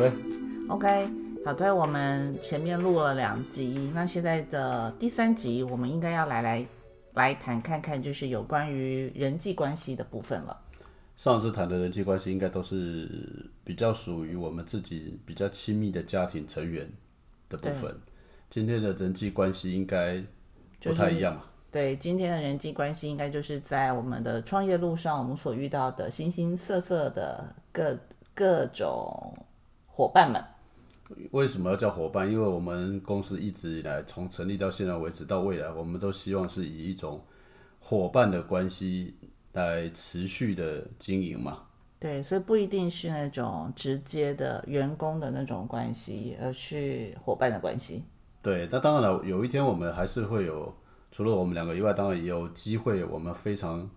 推。OK，小推，我们前面录了两集，那现在的第三集，我们应该要来来来谈看看，就是有关于人际关系的部分了。上次谈的人际关系，应该都是比较属于我们自己比较亲密的家庭成员的部分。今天的人际关系应该不太一样嘛？对，今天的人际关系应该就是在我们的创业路上，我们所遇到的形形色色的各各种伙伴们。为什么要叫伙伴？因为我们公司一直以来，从成立到现在为止，到未来，我们都希望是以一种伙伴的关系来持续的经营嘛。对，所以不一定是那种直接的员工的那种关系，而是伙伴的关系。对，那当然了，有一天我们还是会有，除了我们两个以外，当然也有机会，我们非常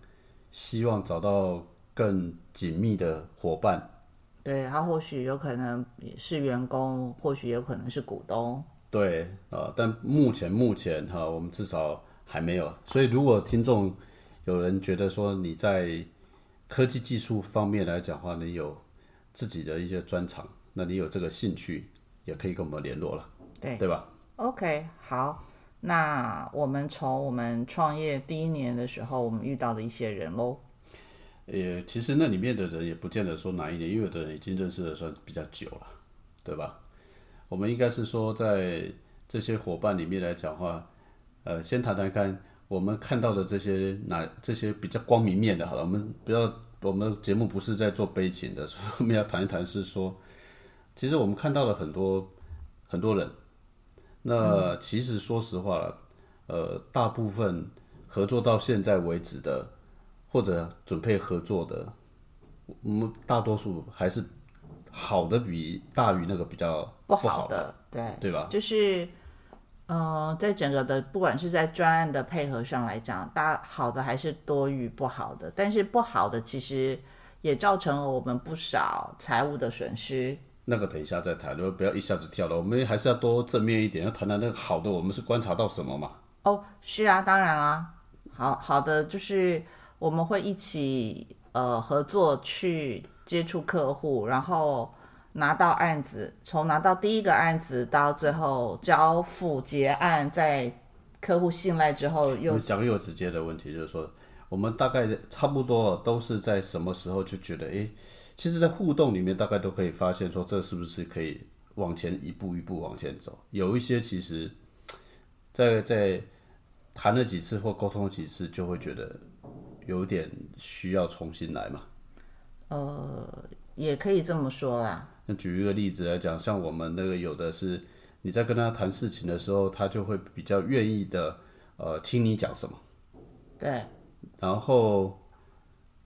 希望找到更紧密的伙伴。对他或许有可能是员工，或许有可能是股东。对，呃，但目前目前哈，我们至少还没有。所以如果听众有人觉得说你在科技技术方面来讲的话，你有自己的一些专长，那你有这个兴趣，也可以跟我们联络了，对对吧？OK，好，那我们从我们创业第一年的时候，我们遇到的一些人喽。也其实那里面的人也不见得说哪一年，因为有的人已经认识的算比较久了，对吧？我们应该是说在这些伙伴里面来讲话，呃，先谈谈看我们看到的这些哪这些比较光明面的，好了，我们不要我们节目不是在做悲情的，所以我们要谈一谈是说，其实我们看到了很多很多人，那其实说实话了，呃，大部分合作到现在为止的。或者准备合作的，我们大多数还是好的比大于那个比较不好好的，对对吧？就是，呃，在整个的不管是在专案的配合上来讲，大好的还是多于不好的，但是不好的其实也造成了我们不少财务的损失。那个等一下再谈，就不要一下子跳了。我们还是要多正面一点，要谈谈那个好的，我们是观察到什么嘛？哦，是啊，当然啦，好好的就是。我们会一起呃合作去接触客户，然后拿到案子，从拿到第一个案子到最后交付结案，在客户信赖之后又讲个直接的问题，就是说我们大概差不多都是在什么时候就觉得，哎，其实，在互动里面大概都可以发现说，这是不是可以往前一步一步往前走？有一些其实在，在在谈了几次或沟通了几次，就会觉得。有点需要重新来嘛？呃，也可以这么说啦。那举一个例子来讲，像我们那个有的是，你在跟他谈事情的时候，他就会比较愿意的，呃，听你讲什么。对。然后，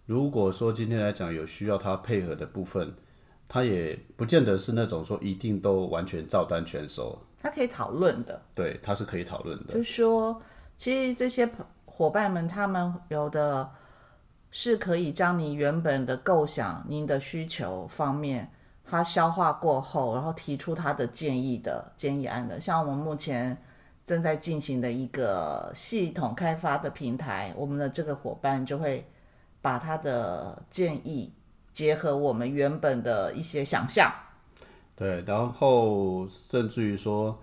如果说今天来讲有需要他配合的部分，他也不见得是那种说一定都完全照单全收。他可以讨论的。对，他是可以讨论的。就是说，其实这些。伙伴们，他们有的是可以将你原本的构想、您的需求方面，他消化过后，然后提出他的建议的建议案的。像我们目前正在进行的一个系统开发的平台，我们的这个伙伴就会把他的建议结合我们原本的一些想象。对，然后甚至于说。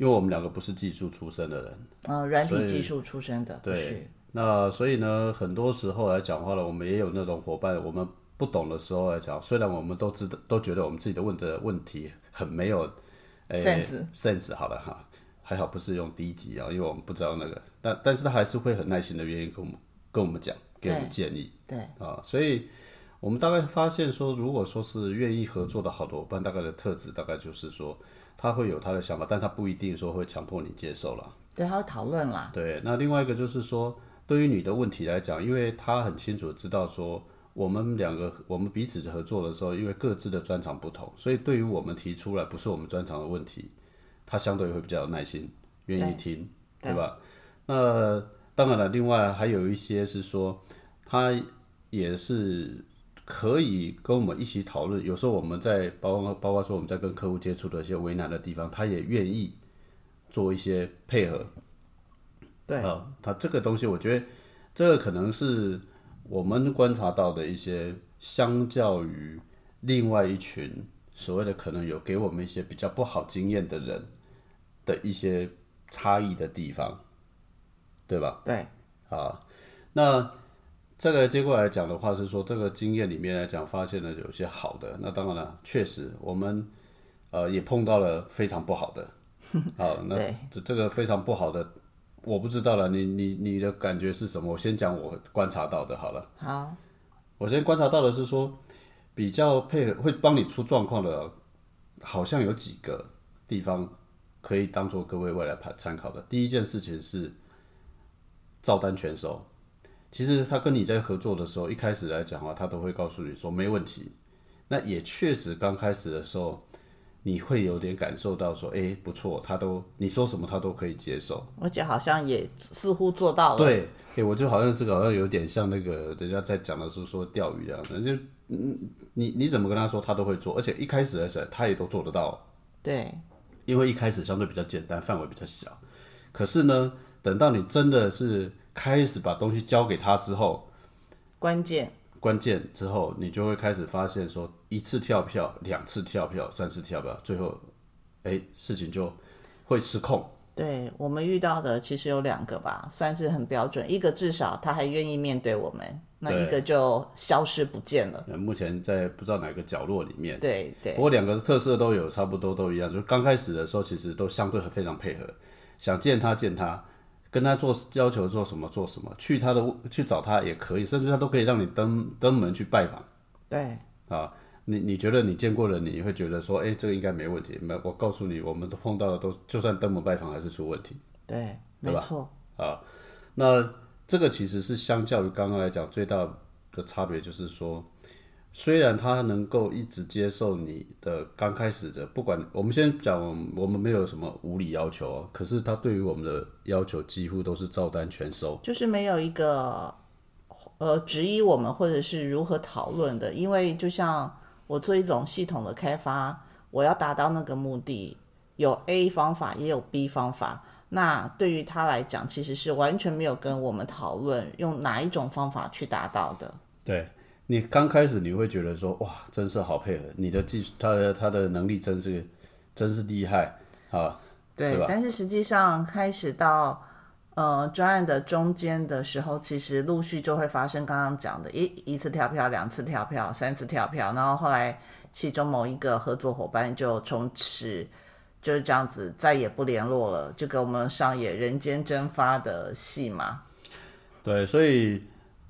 因为我们两个不是技术出身的人，呃，软体技术出身的，对。那所以呢，很多时候来讲话呢，我们也有那种伙伴，我们不懂的时候来讲，虽然我们都知道，都觉得我们自己的问的问题很没有，sense sense 好了哈，还好不是用低级啊，因为我们不知道那个，但但是他还是会很耐心的愿意跟我们跟我们讲，给我们建议，对啊，所以我们大概发现说，如果说是愿意合作的好伙伴，大概的特质大概就是说。他会有他的想法，但他不一定说会强迫你接受了。对，他会讨论啦。对，那另外一个就是说，对于你的问题来讲，因为他很清楚知道说，我们两个我们彼此合作的时候，因为各自的专长不同，所以对于我们提出来不是我们专长的问题，他相对会比较有耐心，愿意听，对吧？那当然了，另外还有一些是说，他也是。可以跟我们一起讨论，有时候我们在包括包括说我们在跟客户接触的一些为难的地方，他也愿意做一些配合。对啊，他这个东西，我觉得这个可能是我们观察到的一些，相较于另外一群所谓的可能有给我们一些比较不好经验的人的一些差异的地方，对吧？对，啊，那这个接过来讲的话是说，这个经验里面来讲，发现了有些好的。那当然了，确实我们呃也碰到了非常不好的。好，那这这个非常不好的，我不知道了。你你你的感觉是什么？我先讲我观察到的好了。好，我先观察到的是说，比较配合会帮你出状况的，好像有几个地方可以当做各位未来参参考的。第一件事情是照单全收。其实他跟你在合作的时候，一开始来讲的话，他都会告诉你说没问题。那也确实刚开始的时候，你会有点感受到说，哎，不错，他都你说什么他都可以接受。而且好像也似乎做到了。对，哎、我就好像这个好像有点像那个人家在讲的是说钓鱼这样的，就嗯，你你怎么跟他说他都会做，而且一开始的时候他也都做得到，对因为一开始相对比较简单，范围比较小。可是呢，等到你真的是开始把东西交给他之后，关键关键之后，你就会开始发现说，一次跳票，两次跳票，三次跳票，最后，哎、事情就会失控。对我们遇到的其实有两个吧，算是很标准。一个至少他还愿意面对我们，那一个就消失不见了。呃目前在不知道哪个角落里面，对对不过两个特色都有，差不多都一样。就刚开始的时候，其实都相对非常配合，想见他见他，跟他做要求做什么做什么，去他的去找他也可以，甚至他都可以让你登登门去拜访对啊。你你觉得你见过了，你会觉得说，哎、这个应该没问题。没，我告诉你，我们都碰到的都，就算登门拜访还是出问题。对，没错。啊那这个其实是相较于刚刚来讲最大的差别，就是说，虽然他能够一直接受你的刚开始的，不管我们先讲，我们没有什么无理要求哦，可是他对于我们的要求几乎都是照单全收。就是没有一个呃质疑我们或者是如何讨论的，因为就像我做一种系统的开发，我要达到那个目的，有 A 方法也有 B 方法。那对于他来讲，其实是完全没有跟我们讨论用哪一种方法去达到的。对你刚开始你会觉得说，哇，真是好配合，你的技术，他的他的能力真是真是厉害啊。对，对吧但是实际上开始到呃专案的中间的时候，其实陆续就会发生刚刚讲的一一次跳票、两次跳票、三次跳票，然后后来其中某一个合作伙伴就从此就是这样子再也不联络了，就给我们上演人间蒸发的戏嘛。对，所以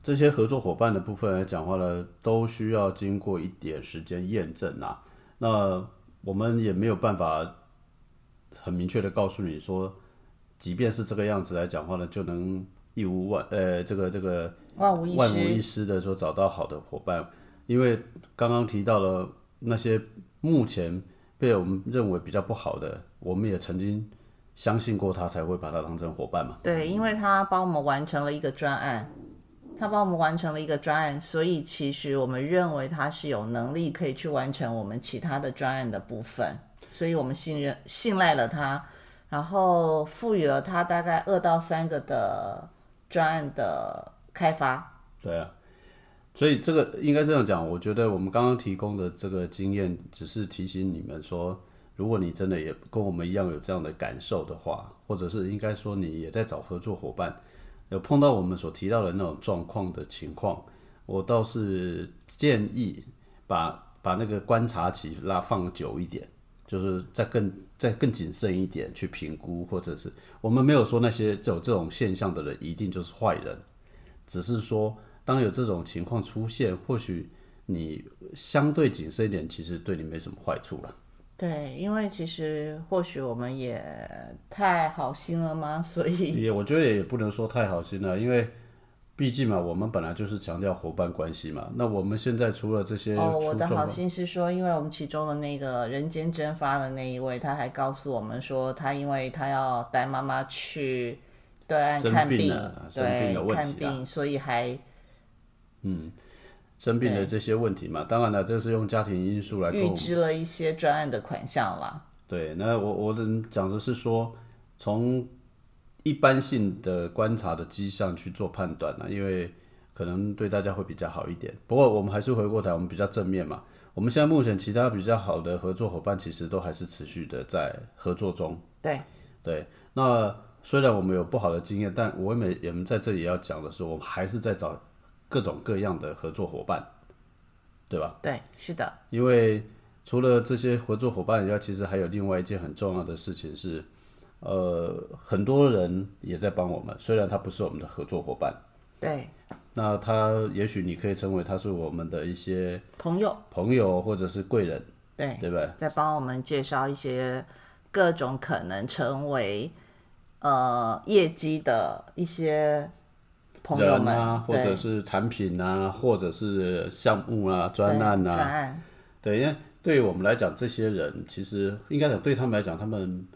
这些合作伙伴的部分来讲话呢，都需要经过一点时间验证啊。那我们也没有办法很明确的告诉你说，即便是这个样子来讲话呢，就能一无万呃这个这个万无一，失的说找到好的伙伴，因为刚刚提到了那些目前被我们认为比较不好的，我们也曾经相信过他，才会把他当成伙伴嘛。对，因为他帮我们完成了一个专案。他帮我们完成了一个专案，所以其实我们认为他是有能力可以去完成我们其他的专案的部分，所以我们信任信赖了他，然后赋予了他大概二到三个的专案的开发。对啊，所以这个应该这样讲，我觉得我们刚刚提供的这个经验，只是提醒你们说，如果你真的也跟我们一样有这样的感受的话，或者是应该说你也在找合作伙伴，有碰到我们所提到的那种状况的情况，我倒是建议把把那个观察期拉放久一点。就是再更再更谨慎一点去评估，或者是我们没有说那些有这种现象的人一定就是坏人，只是说，当有这种情况出现，或许你相对谨慎一点，其实对你没什么坏处了。对，因为其实或许我们也太好心了吗？所以也我觉得也不能说太好心了，因为毕竟嘛，我们本来就是强调伙伴关系嘛。那我们现在除了这些哦，我的好心是说，因为我们其中的那个人间蒸发的那一位，他还告诉我们说，他因为他要带妈妈去对岸看病生病对看病，所以还生病的这些问题嘛，当然了，这是用家庭因素来预支了一些专案的款项了。对，那我我能讲的是说，从一般性的观察的迹象去做判断呢，因为可能对大家会比较好一点。不过我们还是回过头，我们比较正面嘛。我们现在目前其他比较好的合作伙伴，其实都还是持续的在合作中。对对，那虽然我们有不好的经验，但我们也们在这里要讲的是，我们还是在找各种各样的合作伙伴，对吧？对，是的，因为除了这些合作伙伴以外，其实还有另外一件很重要的事情是，呃，很多人也在帮我们，虽然他不是我们的合作伙伴，对，那他也许你可以称为他是我们的一些朋友，朋友或者是贵人，对，对不对？在帮我们介绍一些各种可能成为呃业绩的一些朋友们，人啊，或者是产品啊，或者是项目啊、专案啊，案，对，因为对于我们来讲，这些人其实应该讲对他们来讲，他们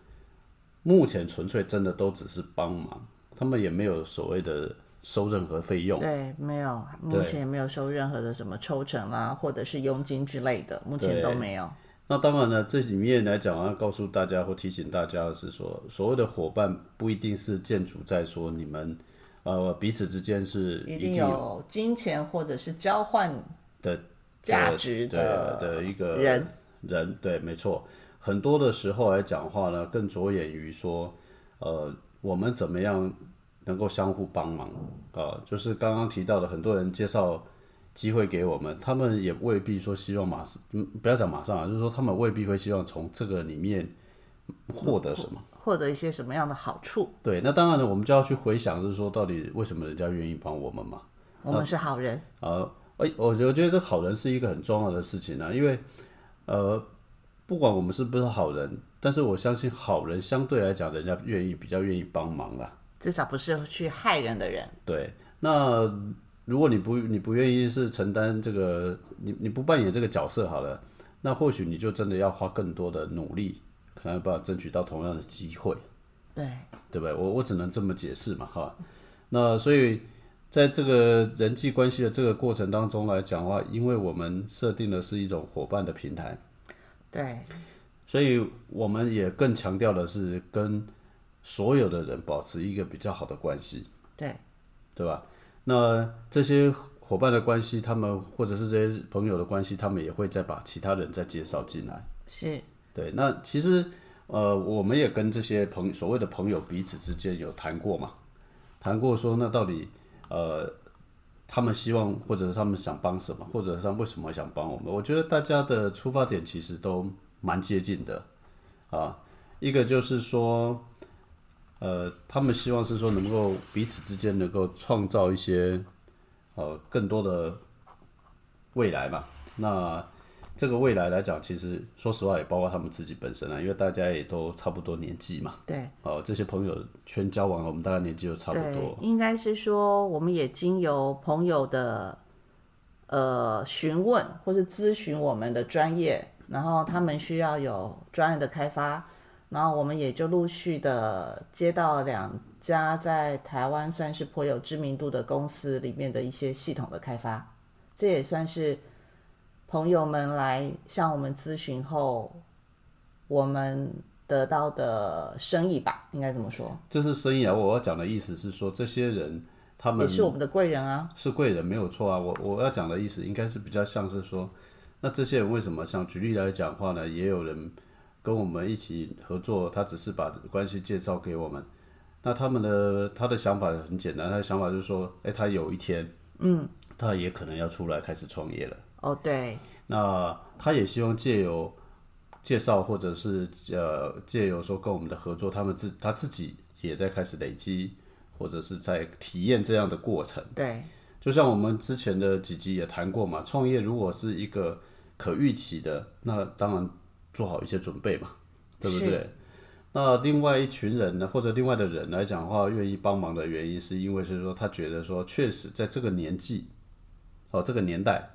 目前纯粹真的都只是帮忙，他们也没有所谓的收任何费用。对，没有，目前也没有收任何的什么抽成啊，或者是佣金之类的，目前都没有。那当然呢，这里面来讲，要告诉大家或提醒大家的是说，所谓的伙伴不一定是建筑在说你们呃彼此之间是一定有金钱或者是交换的价值的的一个人，人对，没错。很多的时候来讲话呢，更着眼于说，呃，我们怎么样能够相互帮忙啊、就是刚刚提到的，很多人介绍机会给我们，他们也未必说希望马上，嗯，不要讲马上啊，就是说他们未必会希望从这个里面获得什么。获得一些什么样的好处？对，那当然呢，我们就要去回想，就是说到底为什么人家愿意帮我们嘛？我们是好人，啊，哎，我我觉得这好人是一个很重要的事情啊，因为呃，不管我们是不是好人，但是我相信好人相对来讲，人家愿意比较愿意帮忙啊。至少不是去害人的人。对，那如果你不你不愿意是承担这个，你你不扮演这个角色好了，那或许你就真的要花更多的努力，可能要办法争取到同样的机会。对，对不对？我我只能这么解释嘛，哈。那所以在这个人际关系的这个过程当中来讲的话，因为我们设定的是一种伙伴的平台，对，所以我们也更强调的是跟所有的人保持一个比较好的关系，对，对吧？那这些伙伴的关系，他们或者是这些朋友的关系，他们也会再把其他人再介绍进来。是，对，那其实呃，我们也跟这些朋所谓的朋友彼此之间有谈过嘛，谈过说那到底呃，他们希望或者是他们想帮什么，或者是他为什么想帮我们？我觉得大家的出发点其实都蛮接近的啊。一个就是说，呃，他们希望是说能够彼此之间能够创造一些呃更多的未来嘛。那这个未来来讲，其实说实话也包括他们自己本身啊，因为大家也都差不多年纪嘛。对，哦，这些朋友圈交往，我们大概年纪都差不对多。，应该是说，我们也经由朋友的呃询问或是咨询我们的专业，然后他们需要有专业的开发，然后我们也就陆续的接到两家在台湾算是颇有知名度的公司里面的一些系统的开发，这也算是朋友们来向我们咨询后，我们得到的生意吧，应该怎么说，这是生意啊，我要讲的意思是说，这些人他们也是我们的贵人啊。是贵人没有错啊。我我要讲的意思应该是比较像是说，那这些人为什么像举例来讲话呢？也有人跟我们一起合作，他只是把关系介绍给我们。那他们的他的想法很简单，他的想法就是说，哎，他有一天，嗯，他也可能要出来开始创业了。哦，对，那他也希望借由介绍，或者是呃借由说跟我们的合作，他们自他自己也在开始累积，或者是在体验这样的过程。对，就像我们之前的几集也谈过嘛，创业如果是一个可预期的，那当然做好一些准备嘛，对不对？那另外一群人呢，或者另外的人来讲的话，愿意帮忙的原因，是因为是说他觉得说，确实在这个年纪，哦，这个年代，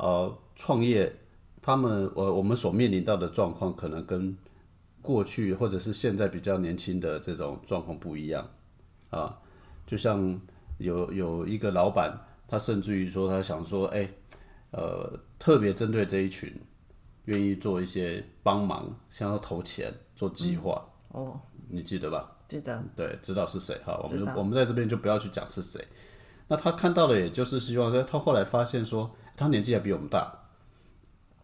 呃，创业，他们我我们所面临到的状况，可能跟过去或者是现在比较年轻的这种状况不一样啊。就像有有一个老板，他甚至于说他想说，哎、呃，特别针对这一群，愿意做一些帮忙，像要投钱做计划，哦，你记得吧？记得，对，知道是谁哈，我们我们在这边就不要去讲是谁。那他看到的，也就是希望说，他后来发现说，他年纪还比我们大，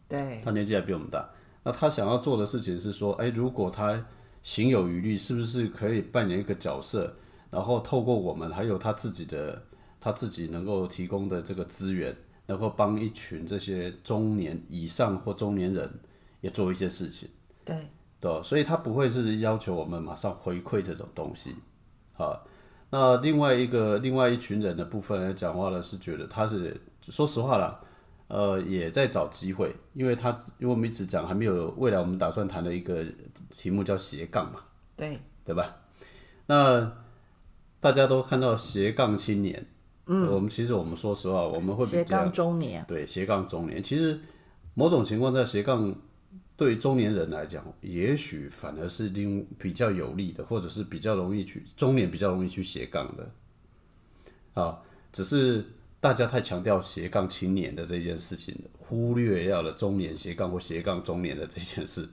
对，他年纪还比我们大，那他想要做的事情是说，哎，如果他行有余力，是不是可以扮演一个角色，然后透过我们还有他自己的他自己能够提供的这个资源，能够帮一群这些中年以上或中年人也做一些事情。对，对，所以他不会是要求我们马上回馈这种东西，啊，那另外一个另外一群人的部分来讲话呢，是觉得他是说实话啦，呃，也在找机会，因为他因为我们一直讲还没有未来我们打算谈的一个题目叫斜杠嘛，对，对吧？那大家都看到斜杠青年，嗯，我们其实我们说实话，我们会比较斜杠中年，对斜杠中年，其实某种情况在斜杠对中年人来讲，也许反而是另比较有利的，或者是比较容易去中年比较容易去斜杠的，啊，只是大家太强调斜杠青年的这件事情，忽略掉了中年斜杠或斜杠中年的这件事。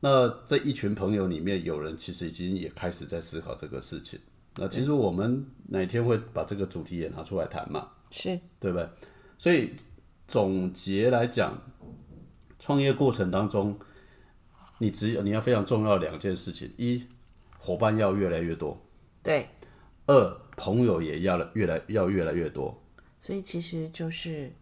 那这一群朋友里面，有人其实已经也开始在思考这个事情。那其实我们哪天会把这个主题也拿出来谈嘛？是对不对？所以总结来讲，创业过程当中，你只有你要非常重要两件事情：一，伙伴要越来越多；对，二，朋友也要了越来要越来越多。所以其实就是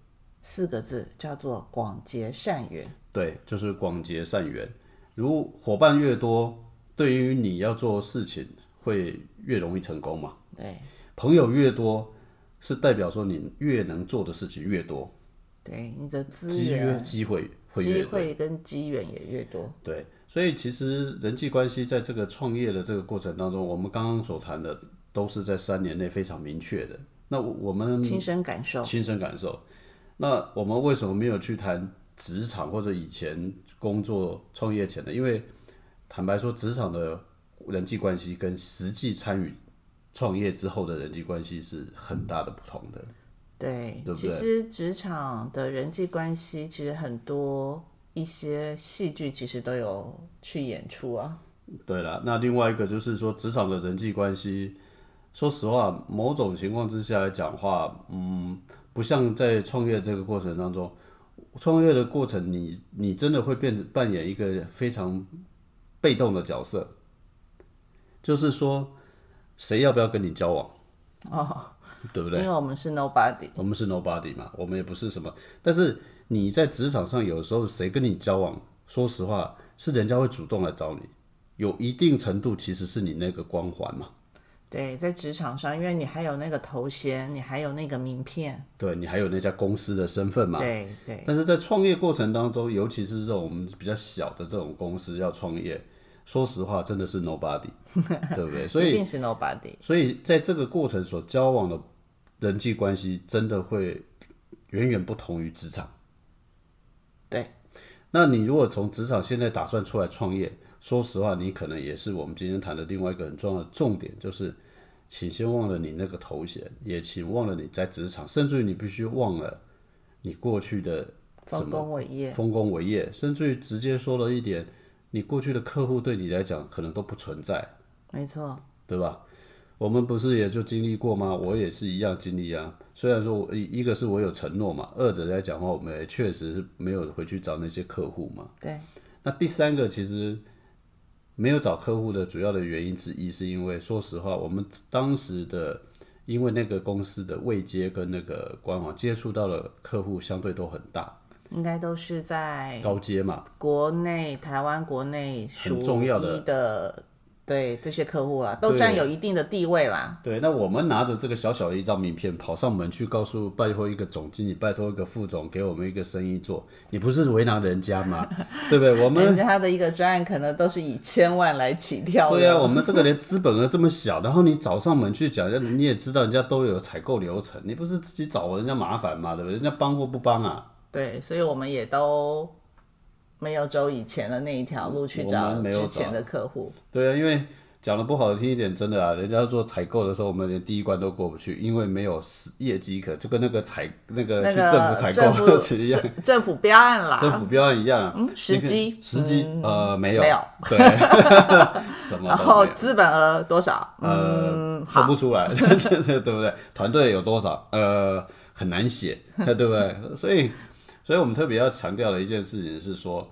四个字，叫做广结善缘。对，就是广结善缘。如伙伴越多，对于你要做事情会越容易成功嘛？对，朋友越多，是代表说你越能做的事情越多，对，你的资源、机会。机会跟机缘也越多。对，所以其实人际关系在这个创业的这个过程当中，我们刚刚所谈的都是在三年内非常明确的。那我们亲身感受，亲身感受，那我们为什么没有去谈职场或者以前工作创业前的？因为坦白说，职场的人际关系跟实际参与创业之后的人际关系是很大的不同的。对，对不对其实职场的人际关系，其实很多一些戏剧其实都有去演出啊。对了，那另外一个就是说，职场的人际关系，说实话，某种情况之下来讲话，嗯，不像在创业这个过程当中，创业的过程你，你真的会变扮演一个非常被动的角色，就是说，谁要不要跟你交往，哦，对不对？因为我们是 nobody，我们是 nobody 嘛，我们也不是什么，但是你在职场上有时候谁跟你交往，说实话是人家会主动来找你，有一定程度其实是你那个光环嘛，对，在职场上，因为你还有那个头衔，你还有那个名片，对你还有那家公司的身份嘛。对对但是在创业过程当中，尤其是这种我们比较小的这种公司要创业，说实话真的是 nobody，对不对？所以一定是 nobody。所以在这个过程所交往的人际关系，真的会远远不同于职场。对，那你如果从职场现在打算出来创业，说实话，你可能也是我们今天谈的另外一个很重要的重点，就是，请先忘了你那个头衔，也请忘了你在职场，甚至于你必须忘了你过去的丰功伟业，丰功伟业，甚至于直接说了一点，你过去的客户对你来讲可能都不存在。没错，对吧？我们不是也就经历过吗？我也是一样经历啊。虽然说我一一个是我有承诺嘛，二者来讲的话，我们也确实是没有回去找那些客户嘛。对，那第三个其实没有找客户的主要的原因之一，是因为说实话，我们当时的因为那个公司的位阶跟那个官网接触到的客户相对都很大，应该都是在高阶嘛。国内、台湾国内数很重要的的，对这些客户啊，都占有一定的地位啦。对，那我们拿着这个小小的一张名片跑上门去告诉拜托一个总经理，拜托一个副总给我们一个生意做，你不是为难人家吗？对不对？我人们他的一个专案可能都是以千万来起跳的。对啊，我们这个连资本额这么小，然后你找上门去讲，你也知道人家都有采购流程，你不是自己找人家麻烦吗？对不对？人家帮或不帮啊？对，所以我们也都没有走以前的那一条路去找之前的客户。对啊，因为讲的不好听一点，真的啊，人家做采购的时候，我们连第一关都过不去，因为没有实业绩可，就跟那个采那个去那个政府采政购的府 是一样，政政府标案啦，政府标案一样啊。嗯时机时机呃没有没有，对，什么然。后资本额多少？呃，嗯，说，不出来，对不对？团队有多少？呃，很难写，对不对？所以，所以我们特别要强调的一件事情是说，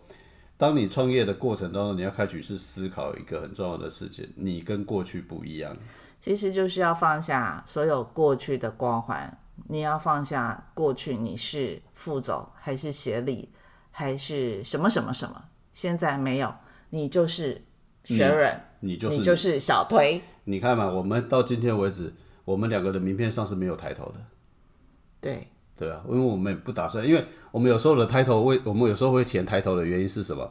当你创业的过程当中，你要开始去思考一个很重要的事情，你跟过去不一样。其实就是要放下所有过去的光环，你要放下过去你是副总还是协理还是什么什么什么，现在没有，你就是学人，你就是你就是小推，你看嘛，我们到今天为止，我们两个的名片上是没有抬头的，对，对啊？因为我们也不打算，因为我们有时候的抬头会，我们有时候会填抬头的原因是什么？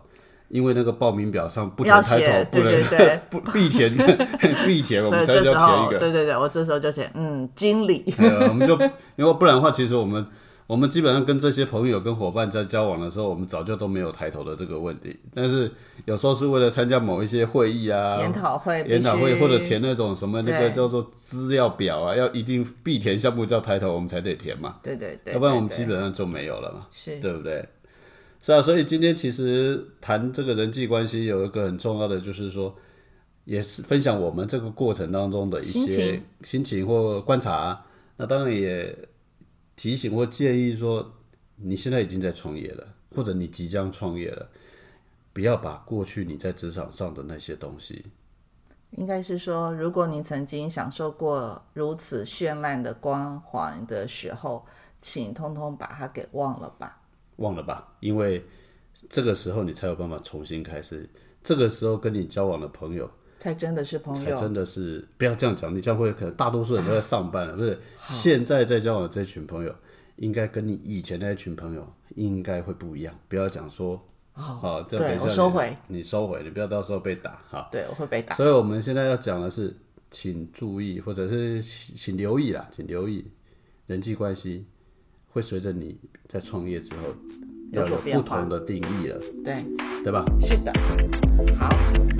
因为那个报名表上不填要抬写头，不能对对对 不必填 必填，我们才要填一个。对对对，我这时候就填，嗯，经理，呃，我们就 因为不然的话，其实我们我们基本上跟这些朋友跟伙伴在交往的时候，我们早就都没有抬头的这个问题。但是有时候是为了参加某一些会议啊、研讨会，研讨会或者填那种什么那个叫做资料表啊，要一定必填项目叫抬头，我们才得填嘛，对对对，要不然我们基本上就没有了嘛，是对不对？是啊，所以今天其实谈这个人际关系有一个很重要的，就是说，也是分享我们这个过程当中的一些心情或观察。那当然也提醒或建议说，你现在已经在创业了，或者你即将创业了，不要把过去你在职场上的那些东西，应该是说，如果你曾经享受过如此绚烂的光环的时候，请通通把它给忘了吧。忘了吧，因为这个时候你才有办法重新开始。这个时候跟你交往的朋友，才真的是朋友，才真的是不要这样讲，你这样会可能大多数人都在上班了，不是？现在在交往的这群朋友，应该跟你以前那一群朋友应该会不一样。不要讲说，好，这样等对一下收回，你收回，你不要到时候被打哈。对我会被打。所以我们现在要讲的是，请注意，或者是请请留意啦，请留意人际关系会随着你在创业之后有要有所变化不同的定义了，对，对吧？是的。好，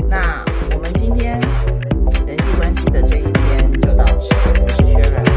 那我今天人际关系的这一篇就到此，我是薛软。